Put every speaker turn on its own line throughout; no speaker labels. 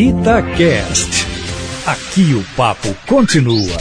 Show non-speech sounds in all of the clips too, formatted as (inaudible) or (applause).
Itacast. Aqui o papo continua.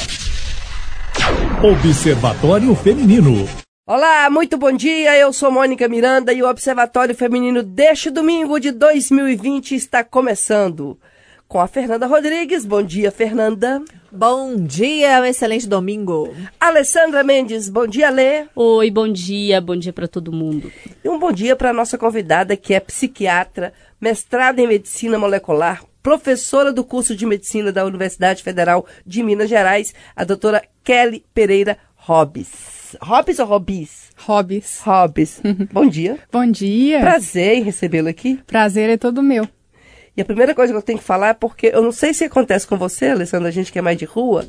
Observatório Feminino.
Olá, muito bom dia. Eu sou Mônica Miranda e o Observatório Feminino deste domingo de 2020 está começando. Com a Fernanda Rodrigues. Bom dia, Fernanda.
Bom dia, um excelente domingo.
Alessandra Mendes. Bom dia, Lê.
Oi, bom dia. Bom dia para todo mundo.
E um bom dia para a nossa convidada, que é psiquiatra, mestrada em medicina molecular, professora do curso de medicina da Universidade Federal de Minas Gerais, a doutora Kelly Pereira Hobbes. Hobbes ou Hobbes?
Hobbes.
Hobbes. Bom dia.
Bom dia.
Prazer em recebê-lo aqui.
Prazer é todo meu.
E a primeira coisa que eu tenho que falar é porque eu não sei se acontece com você, Alessandra, a gente que é mais de rua.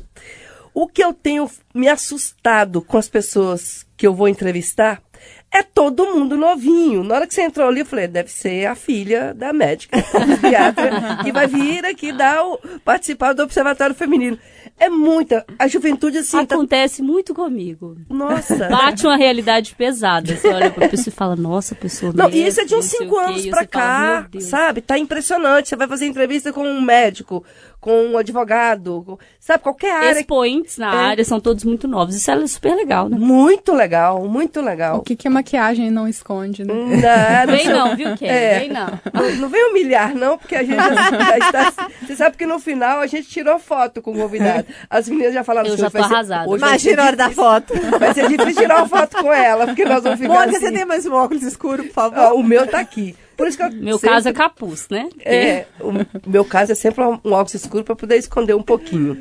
O que eu tenho me assustado com as pessoas que eu vou entrevistar é todo mundo novinho. Na hora que você entrou ali, eu falei, deve ser a filha da médica, (laughs) psiquiatra, que vai vir aqui dar o, participar do Observatório Feminino. É muita. A juventude, assim.
Acontece tá... muito comigo.
Nossa.
Bate uma realidade pesada. Você olha pra pessoa e fala, nossa, pessoa.
Não, e isso é de uns cinco anos pra cá, fala, sabe? Tá impressionante. Você vai fazer entrevista com um médico, com um advogado, sabe? Qualquer área.
Expoentes na é. área são todos muito novos. Isso é super legal, né?
Muito legal, muito legal.
O que, que a maquiagem não esconde, né?
Não, (laughs) não vem não, viu, Kelly? É. Vem não.
não. Não vem humilhar, não, porque a gente já, já está. (laughs) Você sabe que no final a gente tirou foto com o convidado. As meninas já falaram
Eu já tô arrasada.
Imagina a hora da foto.
Vai ser difícil tirar uma foto com ela, porque nós vamos ficar.
Mônica,
assim.
você tem mais um óculos escuro, por favor?
Ah, o meu tá aqui. Por isso que eu
meu
sempre...
caso é capuz, né?
É, o meu caso é sempre um óculos escuro para poder esconder um pouquinho.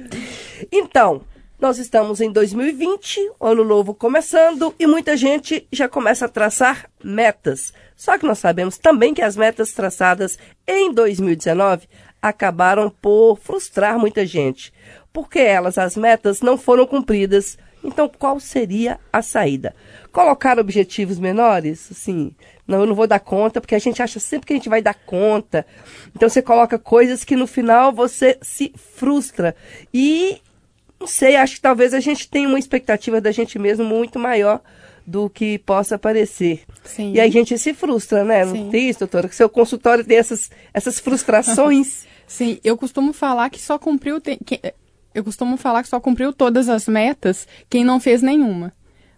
Então, nós estamos em 2020, ano novo começando, e muita gente já começa a traçar metas. Só que nós sabemos também que as metas traçadas em 2019 acabaram por frustrar muita gente, porque elas, as metas, não foram cumpridas. Então, qual seria a saída? Colocar objetivos menores? Assim, não, eu não vou dar conta, porque a gente acha sempre que a gente vai dar conta. Então, você coloca coisas que no final você se frustra. E, não sei, acho que talvez a gente tenha uma expectativa da gente mesmo muito maior do que possa parecer.
Sim.
E aí a gente se frustra, né? Não
Sim.
tem isso, doutora? Que seu consultório tem essas, essas frustrações. (laughs)
Sim, eu costumo falar que só cumpriu. Te... Eu costumo falar que só cumpriu todas as metas quem não fez nenhuma.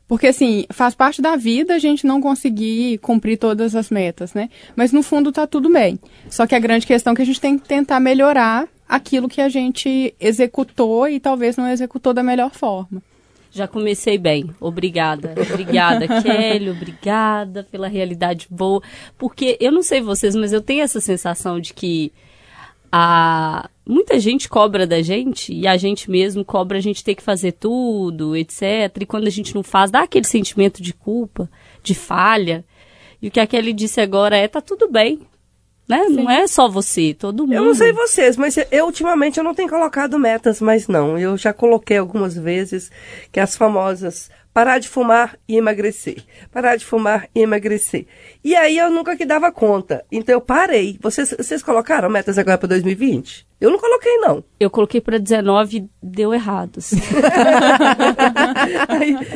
Porque, assim, faz parte da vida a gente não conseguir cumprir todas as metas, né? Mas, no fundo, tá tudo bem. Só que a grande questão é que a gente tem que tentar melhorar aquilo que a gente executou e talvez não executou da melhor forma.
Já comecei bem. Obrigada. Obrigada, (laughs) Kelly. Obrigada pela realidade boa. Porque eu não sei vocês, mas eu tenho essa sensação de que a muita gente cobra da gente e a gente mesmo cobra a gente ter que fazer tudo, etc. E quando a gente não faz, dá aquele sentimento de culpa, de falha. E o que a Kelly disse agora é, tá tudo bem. Né? Não é só você, todo mundo.
Eu não sei vocês, mas eu ultimamente eu não tenho colocado metas, mas não. Eu já coloquei algumas vezes que as famosas parar de fumar e emagrecer. Parar de fumar e emagrecer. E aí eu nunca que dava conta. Então eu parei. Vocês, vocês colocaram metas agora para 2020? Eu não coloquei, não.
Eu coloquei para 19 e deu errado. Assim. (laughs)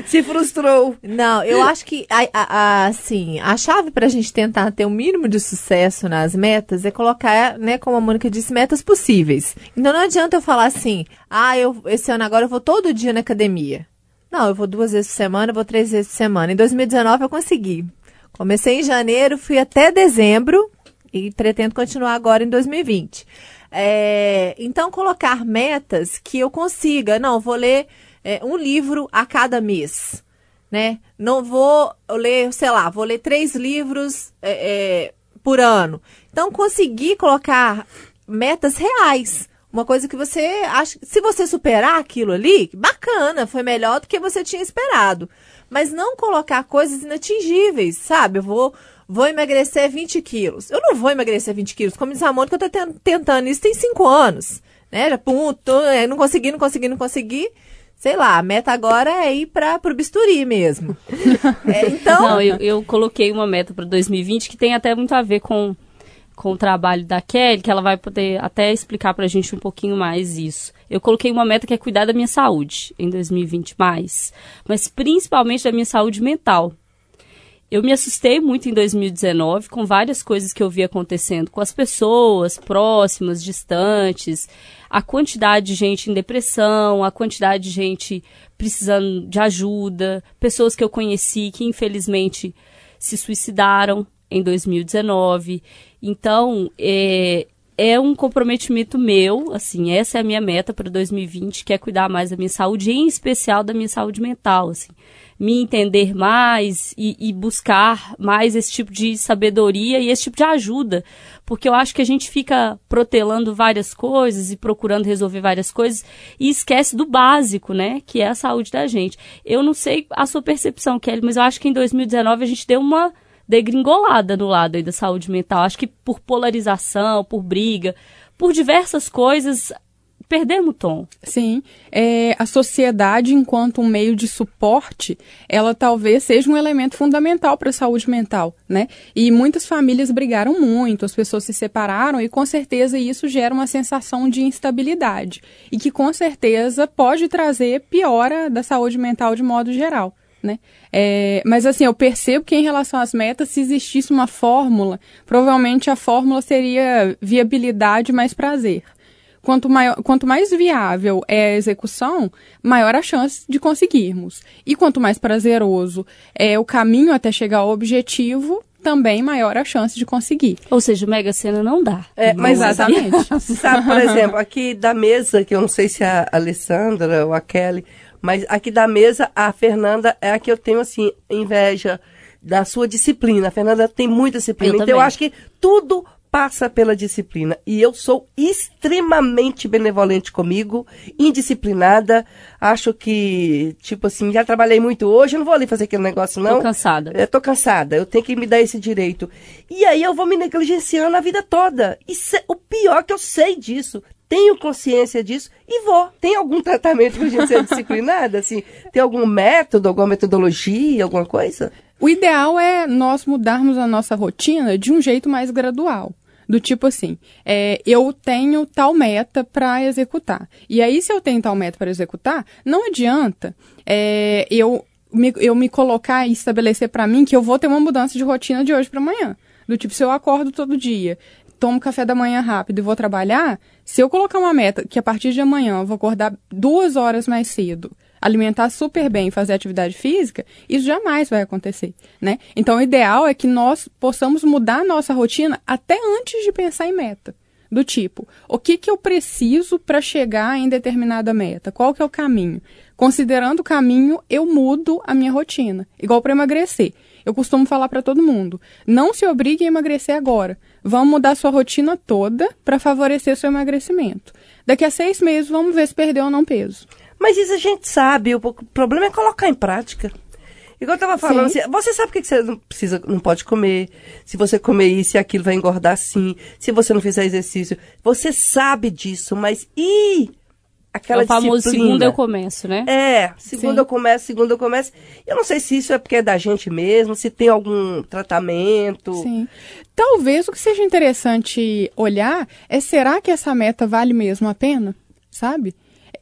se frustrou.
Não, eu acho que a, a, a, assim, a chave para a gente tentar ter o um mínimo de sucesso nas metas é colocar, né, como a Mônica disse, metas possíveis. Então não adianta eu falar assim, ah, eu, esse ano agora eu vou todo dia na academia. Não, eu vou duas vezes por semana, eu vou três vezes por semana. Em 2019 eu consegui. Comecei em janeiro, fui até dezembro e pretendo continuar agora em 2020. É, então, colocar metas que eu consiga. Não, vou ler é, um livro a cada mês. Né? Não vou ler, sei lá, vou ler três livros é, é por ano. Então, conseguir colocar metas reais. Uma coisa que você acha. Se você superar aquilo ali, bacana, foi melhor do que você tinha esperado. Mas não colocar coisas inatingíveis, sabe? Eu vou, vou emagrecer 20 quilos. Eu não vou emagrecer 20 quilos. Como diz a Mônica, eu tô tentando isso tem 5 anos. Né? Já, pum, tô, é, não consegui, não consegui, não consegui. Sei lá, a meta agora é ir para o bisturi mesmo. (laughs)
é, então. Não, eu, eu coloquei uma meta para 2020 que tem até muito a ver com com o trabalho da Kelly, que ela vai poder até explicar para a gente um pouquinho mais isso. Eu coloquei uma meta que é cuidar da minha saúde em 2020 mais, mas principalmente da minha saúde mental. eu me assustei muito em 2019 com várias coisas que eu vi acontecendo com as pessoas próximas, distantes, a quantidade de gente em depressão, a quantidade de gente precisando de ajuda, pessoas que eu conheci que infelizmente se suicidaram em 2019. Então, é, é um comprometimento meu, assim, essa é a minha meta para 2020, que é cuidar mais da minha saúde, em especial da minha saúde mental, assim me entender mais e, e, buscar mais esse tipo de sabedoria e esse tipo de ajuda. Porque eu acho que a gente fica protelando várias coisas e procurando resolver várias coisas e esquece do básico, né? Que é a saúde da gente. Eu não sei a sua percepção, Kelly, mas eu acho que em 2019 a gente deu uma degringolada no lado aí da saúde mental. Acho que por polarização, por briga, por diversas coisas, perdemos o tom.
Sim, é, a sociedade enquanto um meio de suporte, ela talvez seja um elemento fundamental para a saúde mental, né? E muitas famílias brigaram muito, as pessoas se separaram e com certeza isso gera uma sensação de instabilidade e que com certeza pode trazer piora da saúde mental de modo geral. Né? É, mas assim, eu percebo que em relação às metas, se existisse uma fórmula, provavelmente a fórmula seria viabilidade mais prazer quanto, maior, quanto mais viável é a execução, maior a chance de conseguirmos. E quanto mais prazeroso é o caminho até chegar ao objetivo, também maior a chance de conseguir.
Ou seja, o Mega Sena não dá.
É, mas exatamente. (laughs) Sabe, por exemplo, aqui da mesa, que eu não sei se é a Alessandra ou a Kelly, mas aqui da mesa, a Fernanda é a que eu tenho, assim, inveja da sua disciplina. A Fernanda tem muita disciplina. Eu então também. eu acho que tudo passa pela disciplina. E eu sou extremamente benevolente comigo, indisciplinada. Acho que, tipo assim, já trabalhei muito hoje, eu não vou ali fazer aquele negócio, não.
Tô cansada.
Eu tô cansada, eu tenho que me dar esse direito. E aí eu vou me negligenciando a vida toda. E se, o pior é que eu sei disso. Tenho consciência disso e vou. Tem algum tratamento para a gente ser disciplinada? Assim, tem algum método, alguma metodologia, alguma coisa?
O ideal é nós mudarmos a nossa rotina de um jeito mais gradual. Do tipo assim, é, eu tenho tal meta para executar. E aí, se eu tenho tal meta para executar, não adianta é, eu, me, eu me colocar e estabelecer para mim que eu vou ter uma mudança de rotina de hoje para amanhã. Do tipo, se eu acordo todo dia, tomo café da manhã rápido e vou trabalhar, se eu colocar uma meta que a partir de amanhã eu vou acordar duas horas mais cedo alimentar super bem fazer atividade física, isso jamais vai acontecer, né? Então, o ideal é que nós possamos mudar a nossa rotina até antes de pensar em meta. Do tipo, o que, que eu preciso para chegar em determinada meta? Qual que é o caminho? Considerando o caminho, eu mudo a minha rotina. Igual para emagrecer. Eu costumo falar para todo mundo: não se obrigue a emagrecer agora. Vamos mudar sua rotina toda para favorecer seu emagrecimento. Daqui a seis meses, vamos ver se perdeu ou não peso.
Mas isso a gente sabe, o problema é colocar em prática. Igual eu estava falando assim, você sabe o que você não precisa, não pode comer. Se você comer isso e aquilo vai engordar sim. Se você não fizer exercício. Você sabe disso, mas e aquela é o famoso
disciplina? segundo eu começo, né?
É, segundo sim. eu começo, segundo eu começo. Eu não sei se isso é porque é da gente mesmo, se tem algum tratamento.
Sim. Talvez o que seja interessante olhar é será que essa meta vale mesmo a pena? Sabe?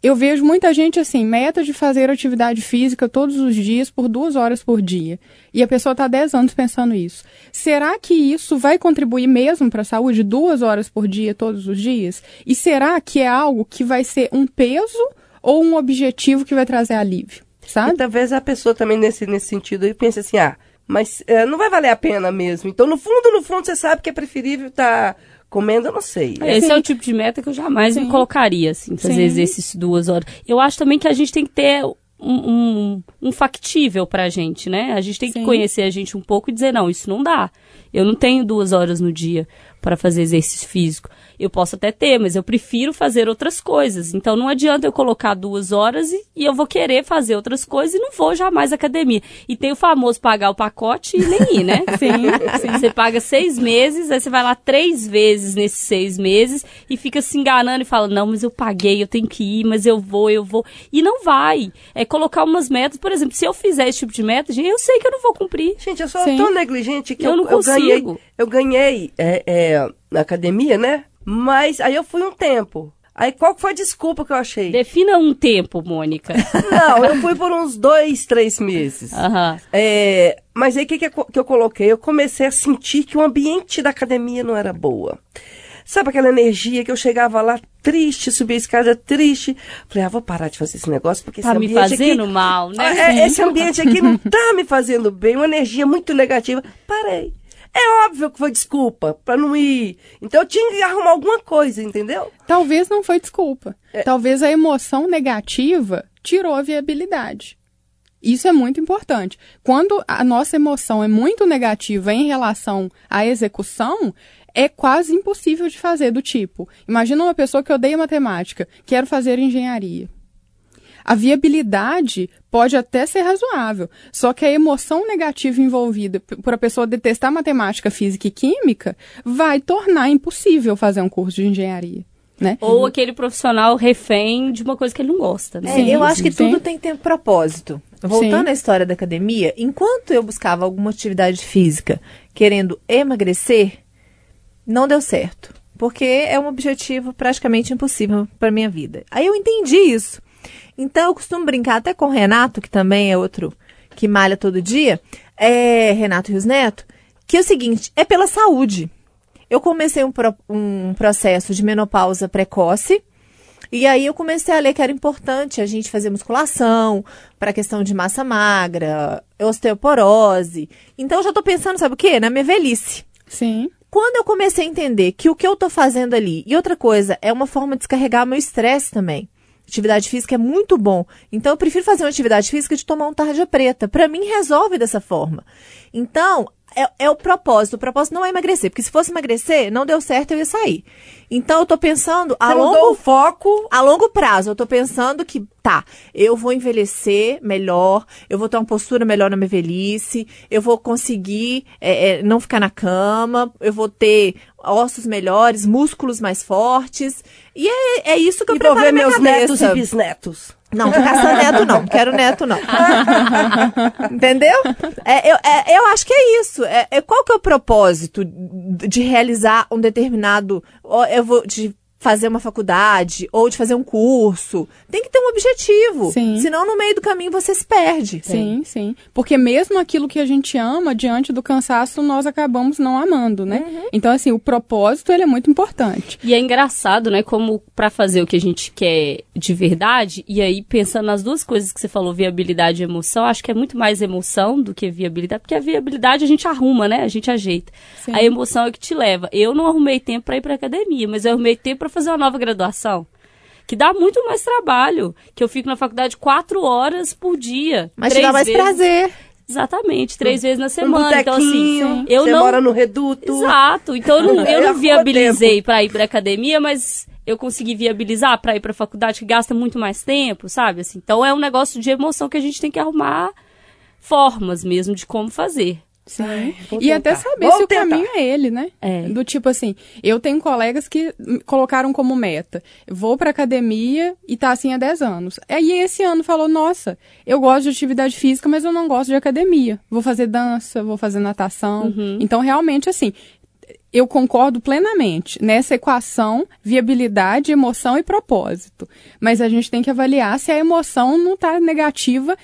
Eu vejo muita gente assim, meta de fazer atividade física todos os dias por duas horas por dia. E a pessoa está 10 anos pensando isso. Será que isso vai contribuir mesmo para a saúde duas horas por dia todos os dias? E será que é algo que vai ser um peso ou um objetivo que vai trazer alívio? Sabe?
E talvez a pessoa também nesse, nesse sentido aí pense assim, ah, mas é, não vai valer a pena mesmo. Então, no fundo, no fundo, você sabe que é preferível estar. Tá Comendo, eu não sei.
Esse Sim. é o tipo de meta que eu jamais Sim. me colocaria, assim, fazer Sim. exercício duas horas. Eu acho também que a gente tem que ter um, um, um factível pra gente, né? A gente tem que conhecer a gente um pouco e dizer, não, isso não dá. Eu não tenho duas horas no dia para fazer exercício físico. Eu posso até ter, mas eu prefiro fazer outras coisas. Então não adianta eu colocar duas horas e, e, eu vou querer fazer outras coisas e não vou jamais à academia. E tem o famoso pagar o pacote e nem ir, né? (laughs)
sim, sim.
Você paga seis meses, aí você vai lá três vezes nesses seis meses e fica se enganando e fala, não, mas eu paguei, eu tenho que ir, mas eu vou, eu vou. E não vai. É colocar umas metas, por exemplo, se eu fizer esse tipo de meta, eu sei que eu não vou cumprir.
Gente, eu sou sim. tão negligente que eu, eu não consigo. Eu ganhei, eu ganhei é, é, na academia, né? Mas aí eu fui um tempo. Aí qual foi a desculpa que eu achei?
Defina um tempo, Mônica. (laughs)
Não, eu fui por uns dois, três meses.
Aham.
É, mas aí o que, que, eu- que eu coloquei? Eu comecei a sentir que o ambiente da academia não era boa. Sabe aquela energia que eu chegava lá triste, subia a escada triste? Falei, ah, vou parar de fazer esse negócio, porque
Tá
esse
me
ambiente
fazendo
aqui,
mal, né?
Ah, é, esse ambiente aqui não tá me fazendo bem, uma energia muito negativa. Parei. É óbvio que foi desculpa pra não ir. Então eu tinha que arrumar alguma coisa, entendeu?
Talvez não foi desculpa.
É.
Talvez a emoção negativa tirou a viabilidade. Isso é muito importante. Quando a nossa emoção é muito negativa em relação à execução, é quase impossível de fazer do tipo. Imagina uma pessoa que odeia matemática, quero fazer engenharia. A viabilidade pode até ser razoável, só que a emoção negativa envolvida por a pessoa detestar matemática, física e química vai tornar impossível fazer um curso de engenharia, né?
Ou aquele profissional refém de uma coisa que ele não gosta, né?
É,
Sim,
eu acho que
sim.
tudo tem que ter propósito. Voltando
Sim.
à história da academia, enquanto eu buscava alguma atividade física querendo emagrecer, não deu certo. Porque é um objetivo praticamente impossível para minha vida. Aí eu entendi isso. Então eu costumo brincar até com o Renato, que também é outro que malha todo dia, é Renato Rios Neto, que é o seguinte, é pela saúde. Eu comecei um, pro- um processo de menopausa precoce, e aí eu comecei a ler que era importante a gente fazer musculação para a questão de massa magra, osteoporose. Então eu já tô pensando, sabe o quê? Na minha velhice.
Sim.
Quando eu comecei a entender que o que eu tô fazendo ali, e outra coisa, é uma forma de descarregar meu estresse também. Atividade física é muito bom. Então eu prefiro fazer uma atividade física de tomar um tarja preta. Para mim resolve dessa forma. Então, é, é o propósito. O propósito não é emagrecer, porque se fosse emagrecer, não deu certo, eu ia sair. Então eu tô pensando a
Você
longo
foco.
a longo prazo, eu tô pensando que, tá, eu vou envelhecer melhor, eu vou ter uma postura melhor na minha velhice, eu vou conseguir é, é, não ficar na cama, eu vou ter ossos melhores, músculos mais fortes. E é, é isso que eu
E vou
preparo
ver
na minha
meus
cabeça.
netos e bisnetos.
Não, caçando neto não, não quero neto não. (laughs) Entendeu? É, eu, é, eu acho que é isso. É, é- qual que é o propósito de realizar um determinado... Eu vou... De, fazer uma faculdade ou de fazer um curso. Tem que ter um objetivo.
Sim.
Senão, no meio do caminho, você se perde.
Sim, sim. Porque mesmo aquilo que a gente ama, diante do cansaço, nós acabamos não amando, né?
Uhum.
Então, assim, o propósito, ele é muito importante.
E é engraçado, né? Como pra fazer o que a gente quer de verdade, e aí pensando nas duas coisas que você falou, viabilidade e emoção, acho que é muito mais emoção do que viabilidade, porque a viabilidade a gente arruma, né? A gente ajeita.
Sim.
A emoção é que te leva. Eu não arrumei tempo pra ir pra academia, mas eu arrumei tempo pra fazer uma nova graduação. Que dá muito mais trabalho. Que eu fico na faculdade quatro horas por dia.
Mas te dá mais
vezes-
prazer.
Exatamente, três vezes na
Um
semana. Então, assim, eu
você
não.
mora no reduto.
Exato. Então eu não, (laughs) eu não
arrumo
viabilizei pra ir pra academia, mas eu consegui viabilizar pra ir pra faculdade que gasta muito mais tempo, sabe? Assim, então é um negócio de emoção que a gente tem que arrumar formas mesmo de como fazer.
Sim. E até saber
Vou
se o
tentar.
caminho é ele, né?
É.
Do tipo assim, eu tenho colegas que colocaram como meta, vou pra academia e tá assim há 10 anos. Aí esse ano falou, nossa, eu gosto de atividade física, mas eu não gosto de academia. Vou fazer dança, vou fazer natação. Então, realmente, assim, eu concordo plenamente nessa equação viabilidade, emoção e propósito. Mas a gente tem que avaliar se a emoção não está negativa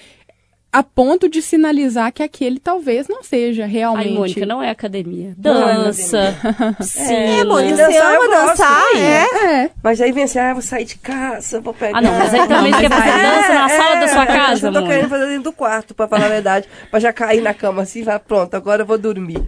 a ponto de sinalizar que aquele talvez não seja realmente.
Ai, Mônica, não é academia.
É
Dança,
É, Mônica,
cila.
você
dançar
ama dançar, é?
É.
Mas aí vem assim, ah, vou sair de casa, vou pegar...
Ah, não, mas aí também você quer fazer dança na sala da sua casa,
Eu tô
Mônica.
querendo fazer dentro do quarto, pra falar a verdade. pra já cair na cama assim, vai, pronto, agora eu vou dormir.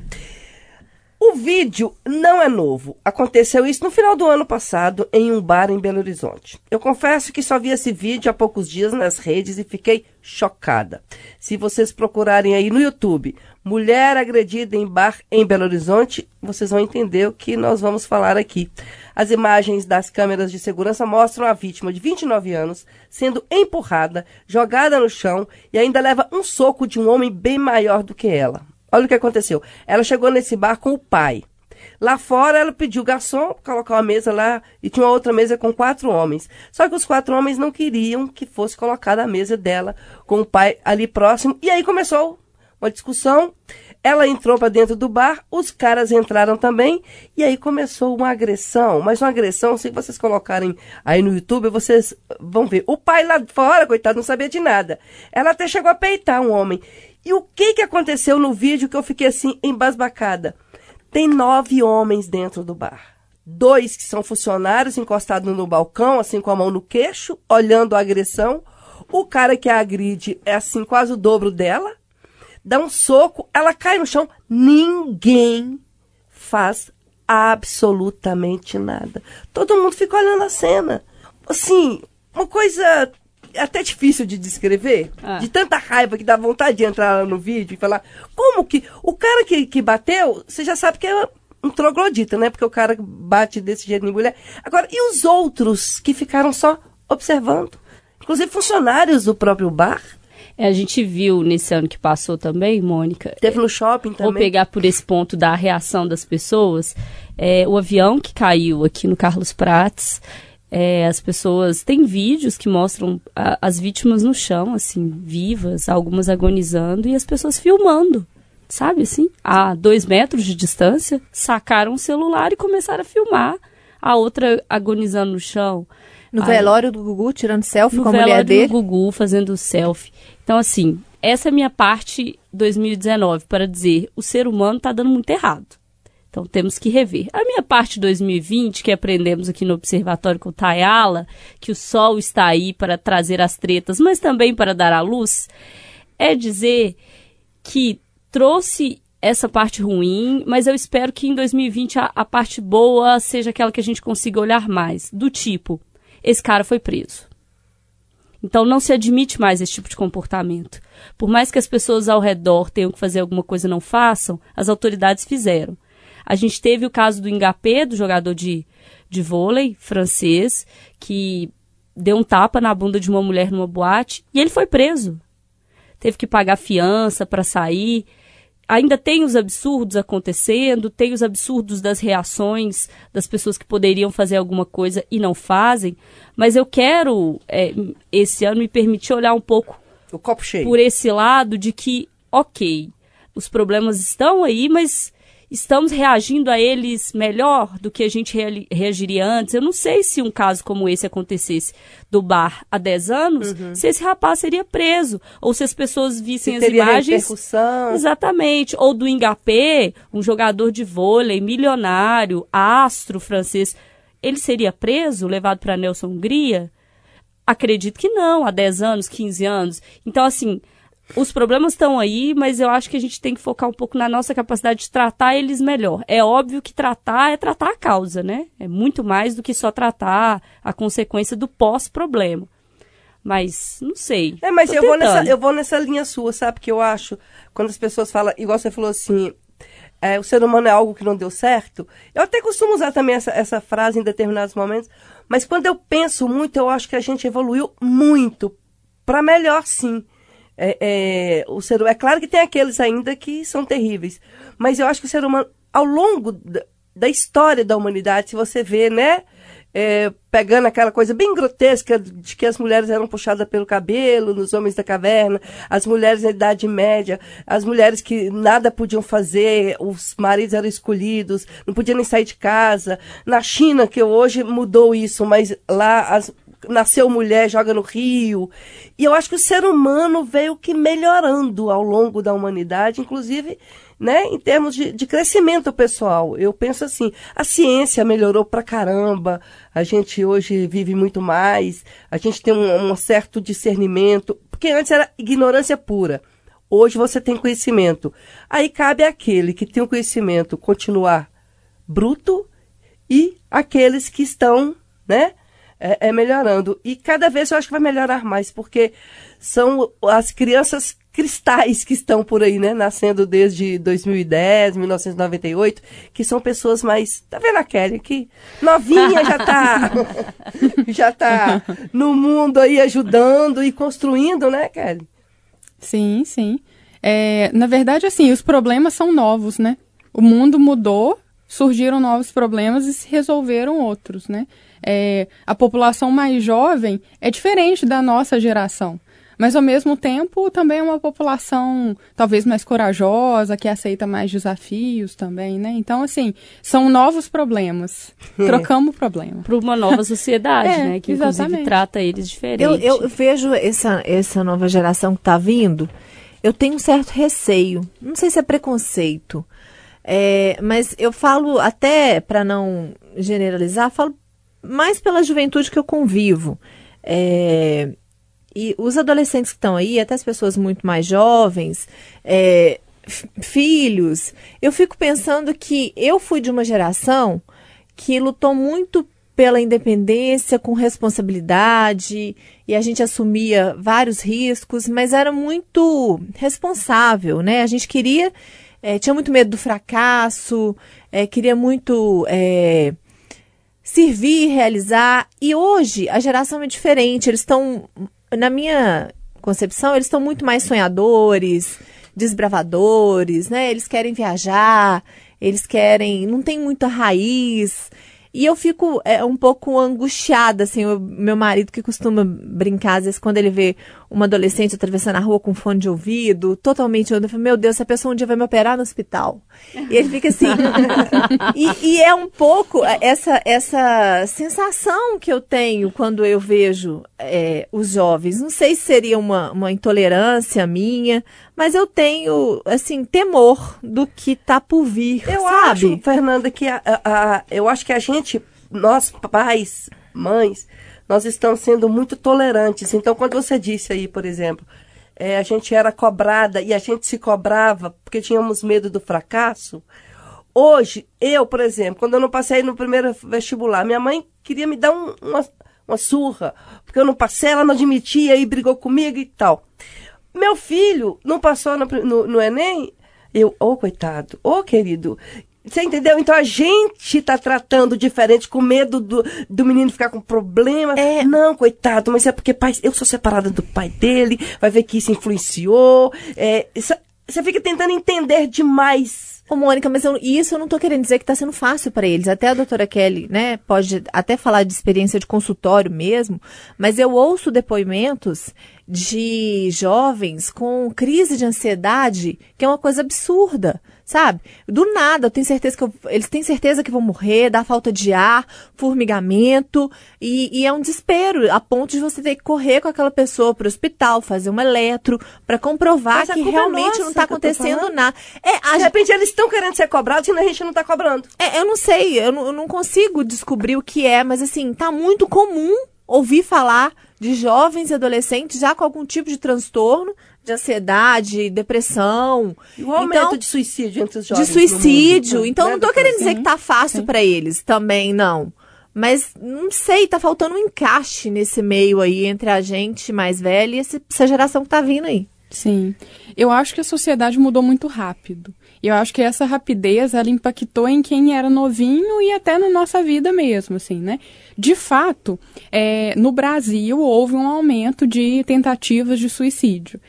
O vídeo não é novo. Aconteceu isso no final do ano passado em um bar em Belo Horizonte. Eu confesso que só vi esse vídeo há poucos dias nas redes e fiquei chocada. Se vocês procurarem aí no YouTube, mulher agredida em bar em Belo Horizonte, vocês vão entender o que nós vamos falar aqui. As imagens das câmeras de segurança mostram a vítima de 29 anos sendo empurrada, jogada no chão e ainda leva um soco de um homem bem maior do que ela. Olha o que aconteceu. Ela chegou nesse bar com o pai. Lá fora, ela pediu o garçom colocar uma mesa lá e tinha uma outra mesa com quatro homens. Só que os quatro homens não queriam que fosse colocada a mesa dela com o pai ali próximo. E aí começou uma discussão. Ela entrou para dentro do bar, os caras entraram também, e aí começou uma agressão. Mas uma agressão, se vocês colocarem aí no YouTube, vocês vão ver. O pai lá fora, coitado, não sabia de nada. Ela até chegou a peitar um homem. E o que, que aconteceu no vídeo que eu fiquei assim, embasbacada? Tem nove homens dentro do bar. Dois que são funcionários encostados no balcão, assim com a mão no queixo, olhando a agressão. O cara que a agride é assim, quase o dobro dela. Dá um soco, ela cai no chão. Ninguém faz absolutamente nada. Todo mundo fica olhando a cena. Assim, uma coisa até difícil de descrever,
Ah.
de tanta raiva que dá vontade de entrar lá no vídeo e falar como que o cara que, que bateu, você já sabe que é um troglodita, né? Porque o cara bate desse jeito em mulher. Agora, e os outros que ficaram só observando? Inclusive funcionários do próprio bar.
É, a gente viu nesse ano que passou também, Mônica.
Teve no shopping
Vou
também.
pegar por esse ponto da reação das pessoas. É, o avião que caiu aqui no Carlos Prates, é, as pessoas. Tem vídeos que mostram a- as vítimas no chão, assim, vivas, algumas agonizando, e as pessoas filmando. Sabe assim? A dois metros de distância, sacaram o celular e começaram a filmar. A outra agonizando no chão.
No
Aí-
velório do Gugu, tirando selfie
no
com a mulher
velório
dele.
do Gugu fazendo selfie. Então, assim, essa é a minha parte 2019 para dizer o ser humano está dando muito errado. Então temos que rever. A minha parte 2020, que aprendemos aqui no Observatório com Tayala, que o sol está aí para trazer as tretas, mas também para dar a luz, é dizer que trouxe essa parte ruim, mas eu espero que em 2020 a, a parte boa seja aquela que a gente consiga olhar mais. Do tipo, esse cara foi preso. Então não se admite mais esse tipo de comportamento. Por mais que as pessoas ao redor tenham que fazer alguma coisa e não façam, as autoridades fizeram. A gente teve o caso do Ngapé, do jogador de, de vôlei francês, que deu um tapa na bunda de uma mulher numa boate e ele foi preso. Teve que pagar fiança para sair. Ainda tem os absurdos acontecendo, tem os absurdos das reações das pessoas que poderiam fazer alguma coisa e não fazem, mas eu quero, é, esse ano, me permitir olhar um pouco
O copo cheio.
por esse lado de que, ok, os problemas estão aí, mas estamos reagindo a eles melhor do que a gente reagiria antes. Eu não sei se um caso como esse acontecesse do bar há 10 anos, se esse rapaz seria preso, ou se as pessoas vissem
Se
as imagens. Exatamente. Ou do Ngapé, um jogador de vôlei, milionário, astro francês. Ele seria preso, levado para Nelson Hungria? Acredito que não, há 10 anos, 15 anos. Então, assim, os problemas estão aí, mas eu acho que a gente tem que focar um pouco na nossa capacidade de tratar eles melhor. É óbvio que tratar é tratar a causa, né? É muito mais do que só tratar a consequência do pós-problema. Mas, não sei.
É, mas
Tô
eu vou, nessa, eu vou nessa linha sua, sabe? Que eu acho, quando as pessoas falam, igual você falou assim, é, o ser humano é algo que não deu certo. Eu até costumo usar também essa, essa frase em determinados momentos, mas quando eu penso muito, eu acho que a gente evoluiu muito para melhor, sim. É, é, o ser, é claro que tem aqueles ainda que são terríveis, mas eu acho que o ser humano, ao longo da, da história da humanidade, se você vê, né? é, pegando aquela coisa bem grotesca de que as mulheres eram puxadas pelo cabelo nos homens da caverna, as mulheres na Idade Média, as mulheres que nada podiam fazer, os maridos eram escolhidos, não podiam nem sair de casa. Na China, que hoje mudou isso, mas lá as, nasceu mulher, joga no rio. E eu acho que o ser humano veio que melhorando ao longo da humanidade, inclusive né, em termos de, de crescimento pessoal. Eu penso assim, a ciência melhorou pra caramba, a gente hoje vive muito mais, a gente tem um, um certo discernimento, porque antes era ignorância pura. Hoje você tem conhecimento. Aí cabe àquele que tem o conhecimento continuar bruto e aqueles que estão, né, é, é, melhorando. E cada vez eu acho que vai melhorar mais, porque são as crianças cristais que estão por aí, né? Nascendo desde 2010, 1998, que são pessoas mais. Tá vendo a Kelly aqui? Novinha já tá. (laughs) já tá no mundo aí ajudando e construindo, né, Kelly?
Sim, sim. É, na verdade, assim, os problemas são novos, né? O mundo mudou, surgiram novos problemas e se resolveram outros, né? É, a população mais jovem é diferente da nossa geração. Mas ao mesmo tempo também é uma população talvez mais corajosa, que aceita mais desafios também, né? Então, assim, são novos problemas. (laughs) Trocamos o problema.
Para uma nova sociedade, (laughs)
É,
né? Que
exatamente.
inclusive trata eles diferente.
Eu, eu vejo essa, essa nova geração que está vindo, eu tenho um certo receio. Não sei se é preconceito, é, mas eu falo até para não generalizar, falo mais pela juventude que eu convivo. É, e os adolescentes que estão aí, até as pessoas muito mais jovens, é, filhos, eu fico pensando que eu fui de uma geração que lutou muito pela independência, com responsabilidade, e a gente assumia vários riscos, mas era muito responsável, né? A gente queria, eh, tinha muito medo do fracasso, eh, queria muito eh, servir, realizar. E hoje a geração é diferente. Eles estão, na minha concepção, eles estão muito mais sonhadores, desbravadores, né? Eles querem viajar, eles querem, não tem muita raiz. E eu fico é, um pouco angustiada, assim, o meu marido que costuma brincar, às vezes, quando ele vê uma adolescente atravessando a rua com fone de ouvido, totalmente, eu falo, meu Deus, essa pessoa um dia vai me operar no hospital. E ele fica assim. (laughs) e, e é um pouco essa, essa sensação que eu tenho quando eu vejo é, os jovens. Não sei se seria uma, uma intolerância minha, mas eu tenho, assim, temor do que tá por vir,
Eu
sabe?
acho, Fernanda, que a, a- a- eu acho que a gente, nós pais, mães, nós estamos sendo muito tolerantes. Então, quando você disse aí, por exemplo, é, a gente era cobrada e a gente se cobrava porque tínhamos medo do fracasso. Hoje, eu, por exemplo, quando eu não passei no primeiro vestibular, minha mãe queria me dar um- uma, uma surra, porque eu não passei, ela não admitia e brigou comigo e tal. Meu filho não passou no, no, no Enem, eu, ô coitado, ô querido. Você entendeu? Então a gente está tratando diferente, com medo do, do menino ficar com problema.
É.
Não, coitado, mas é porque pai, eu sou separada do pai dele, vai ver que isso influenciou. É, isso- você fica tentando entender demais.
Ô, Mônica, mas eu- isso eu não tô querendo dizer que tá sendo fácil para eles. Até a doutora Kelly, né, pode até falar de experiência de consultório mesmo, mas eu ouço depoimentos de jovens com crise de ansiedade, que é uma coisa absurda, sabe? Do nada, eu tenho certeza que eu- eles têm certeza que vão morrer, dá falta de ar, formigamento, e, e é um desespero, a ponto de você ter que correr com aquela pessoa para o hospital, fazer um eletro, para comprovar que
é
realmente
nossa
não está acontecendo nada. É, a
De repente eles estão querendo ser cobrados e a gente não está cobrando.
é, eu não sei, eu não, eu não consigo descobrir o que é, mas assim, tá muito comum ouvir falar de jovens e adolescentes já com algum tipo de transtorno, de ansiedade, depressão.
E o aumento
Então,
de suicídio entre os
de
jovens. no mundo,
suicídio. Então,
né,
não
doutora?
querendo dizer que tá fácil pra eles também, não. Mas não sei, tá faltando um encaixe nesse meio aí entre a gente mais velha e essa geração que tá vindo aí.
Sim. Eu acho que a sociedade mudou muito rápido. E eu acho que essa rapidez, ela impactou em quem era novinho e até na nossa vida mesmo, assim, né? De fato, é, no Brasil houve um aumento de tentativas de suicídio.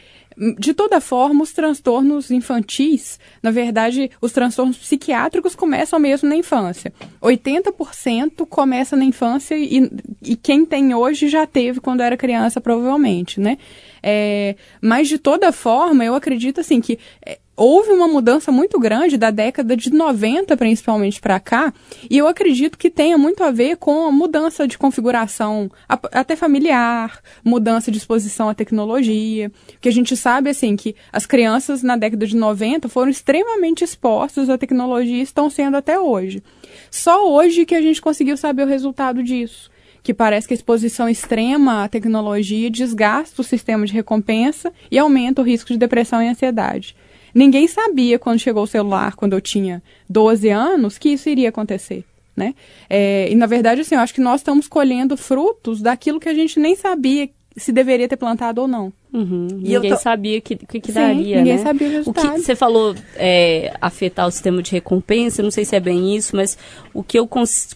De toda forma, os transtornos infantis, na verdade, os transtornos psiquiátricos começam mesmo na infância. 80% começa na infância e, e quem tem hoje já teve quando era criança, provavelmente, né? É, mas de toda forma, eu acredito assim que é, houve uma mudança muito grande da década de 90, principalmente para cá, e eu acredito que tenha muito a ver com a mudança de configuração até familiar, mudança de exposição à tecnologia, que a gente sabe assim que as crianças na década de 90 foram extremamente expostas à tecnologia e estão sendo até hoje. Só hoje que a gente conseguiu saber o resultado disso que parece que a exposição extrema à tecnologia desgasta o sistema de recompensa e aumenta o risco de depressão e ansiedade. Ninguém sabia quando chegou o celular, quando eu tinha 12 anos, que isso iria acontecer. Né? É, e na verdade, assim, eu acho que nós estamos colhendo frutos daquilo que a gente nem sabia se deveria ter plantado ou não.
Uhum,
E
ninguém
tô-
sabia o que, que, que
Sim,
daria,
ninguém
né?
sabia o
O
resultado.
que você falou é, afetar o sistema de recompensa, não sei se é bem isso, mas o que eu,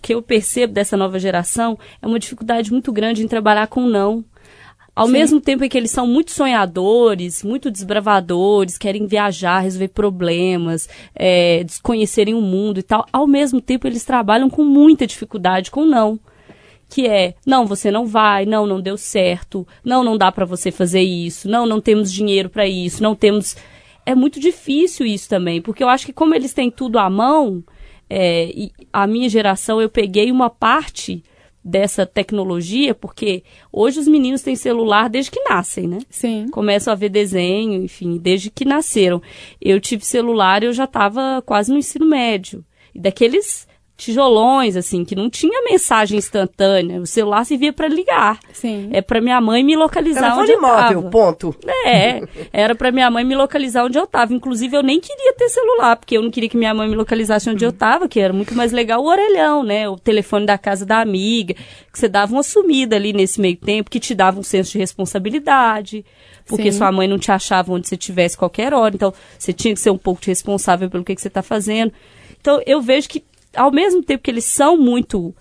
que eu percebo dessa nova geração é uma dificuldade muito grande em trabalhar com não. Ao
Sim.
mesmo tempo em que eles são muito sonhadores, muito desbravadores, querem viajar, resolver problemas, é, desconhecerem o mundo e tal, ao mesmo tempo eles trabalham com muita dificuldade com não. que é, não, você não vai, não, não deu certo, não, não dá para você fazer isso, não, não temos dinheiro para isso, não temos. É muito difícil isso também, porque eu acho que como eles têm tudo à mão, é, a minha geração eu peguei uma parte dessa tecnologia, porque hoje os meninos têm celular desde que nascem, né?
Sim.
Começam a ver desenho, enfim, desde que nasceram. Eu tive celular e eu já estava quase no ensino médio. E daqueles tijolões, assim, que não tinha mensagem instantânea. O celular servia para ligar.
Sim.
É para minha mãe me localizar
Telefone
onde eu
móvel,
tava.
ponto.
É, era para minha mãe me localizar onde eu tava. Inclusive, eu nem queria ter celular, porque eu não queria que minha mãe me localizasse onde eu tava, que era muito mais legal o orelhão, né? O telefone da casa da amiga, que você dava uma sumida ali nesse meio tempo, que te dava um senso de responsabilidade, porque
Sim.
sua mãe não te achava onde você estivesse qualquer hora, então você tinha que ser um pouco responsável pelo que, que você está fazendo. Então, eu vejo que, ao mesmo tempo que eles são muito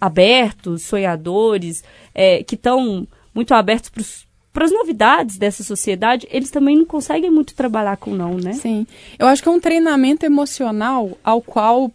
abertos, sonhadores, é, que estão muito abertos para as novidades dessa sociedade, eles também não conseguem muito trabalhar com não, né?
Sim. Eu acho que é um treinamento emocional ao qual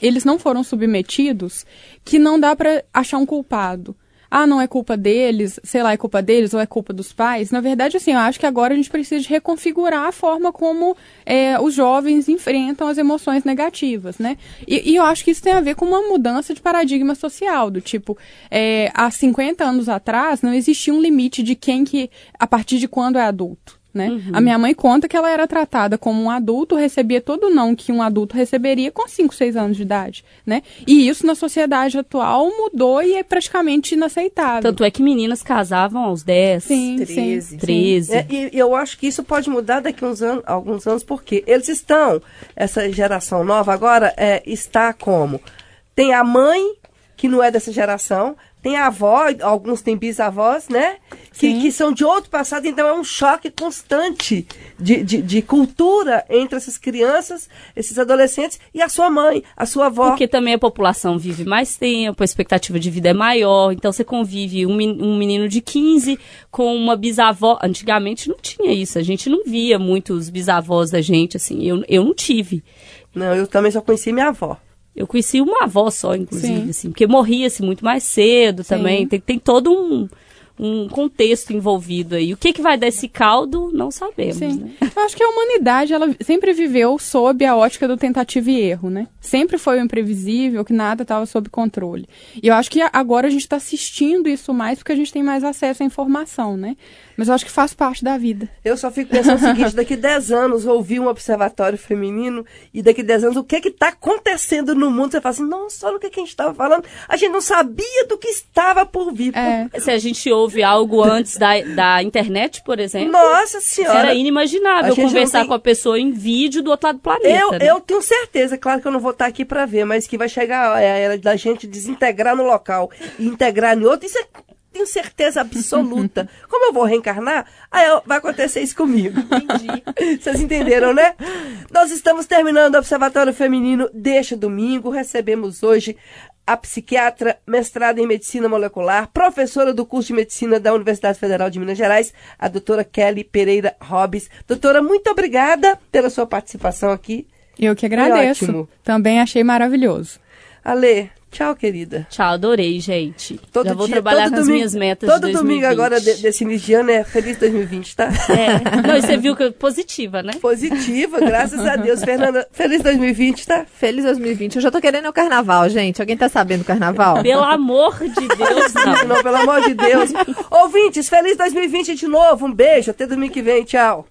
eles não foram submetidos que não dá para achar um culpado. Ah, não é culpa deles, sei lá, é culpa deles ou é culpa dos pais. Na verdade, assim, eu acho que agora a gente precisa reconfigurar a forma como é, os jovens enfrentam as emoções negativas, né? E, e eu acho que isso tem a ver com uma mudança de paradigma social, do tipo, é, há 50 anos atrás não existia um limite de quem que, a partir de quando é adulto. Né? A minha mãe conta que ela era tratada como um adulto, recebia todo o não que um adulto receberia com 5, 6 anos de idade. Né? E isso na sociedade atual mudou e é praticamente inaceitável.
Tanto é que meninas casavam aos 10,
sim,
13.
sim,
13.
É, e e eu acho que isso pode mudar daqui a uns anos, alguns anos, porque eles estão, essa geração nova agora é, está como? Tem a mãe, que não é dessa geração, tem avó, alguns têm bisavós, né? Que, que são de outro passado, então é um choque constante de, de, de cultura entre essas crianças, esses adolescentes, e a sua mãe, a sua avó.
Porque também a população vive mais tempo, a expectativa de vida é maior, então você convive um, um menino de 15 com uma bisavó. Antigamente não tinha isso, a gente não via muitos bisavós da gente, assim, eu, eu não tive.
Não, eu também só conheci minha avó.
Eu conheci uma avó só, inclusive,
Sim.
assim, porque morria-se muito mais cedo também.
Sim.
Tem, tem todo um, um contexto envolvido aí. O que, que vai dar esse caldo, não sabemos.
Sim.
Né?
Eu acho que a humanidade ela sempre viveu sob a ótica do tentativa e erro, né? Sempre foi o imprevisível, que nada estava sob controle. E eu acho que agora a gente está assistindo isso mais porque a gente tem mais acesso à informação, né? Mas eu acho que faz parte da vida.
Eu só fico pensando o seguinte, daqui 10 anos ouvir um observatório feminino e daqui 10 anos o que que está acontecendo no mundo? Você fala assim, nossa, olha o que, que a gente estava falando. A gente não sabia do que estava por vir.
É.
Se a gente ouve algo antes da, da internet, por exemplo,
Nossa senhora.
era inimaginável conversar
tem-
com a pessoa em vídeo do outro lado do planeta.
Eu,
né?
eu tenho certeza, claro que eu não vou estar aqui para ver, mas que vai chegar a era da gente desintegrar no local e integrar em outro. Isso é, tenho certeza absoluta. (laughs) Como eu vou reencarnar, aí eu- vai acontecer isso comigo. Entendi. (laughs) Vocês entenderam, né? Nós estamos terminando o Observatório Feminino deste domingo. Recebemos hoje a psiquiatra, mestrada em medicina molecular, professora do curso de medicina da Universidade Federal de Minas Gerais, a doutora Kelly Pereira Hobbes. Doutora, muito obrigada pela sua participação aqui.
Eu que agradeço. Também achei maravilhoso.
Ale, tchau, querida.
Tchau, adorei, gente.
Todo
Já vou
dia,
trabalhar
todo
com as
domingo-
minhas metas
Todo
de
domingo
2020.
agora de- desse início de ano é Feliz 2020, tá?
É. Não, e você viu que é positiva, né?
Positiva, graças a Deus. Fernanda, feliz 2020, tá?
Feliz 2020. Eu já tô querendo o carnaval, gente. Alguém tá sabendo do carnaval?
Pelo amor de Deus, não.
Não, pelo amor de Deus. Ouvintes, feliz 2020 de novo. Um beijo, até domingo que vem. Tchau.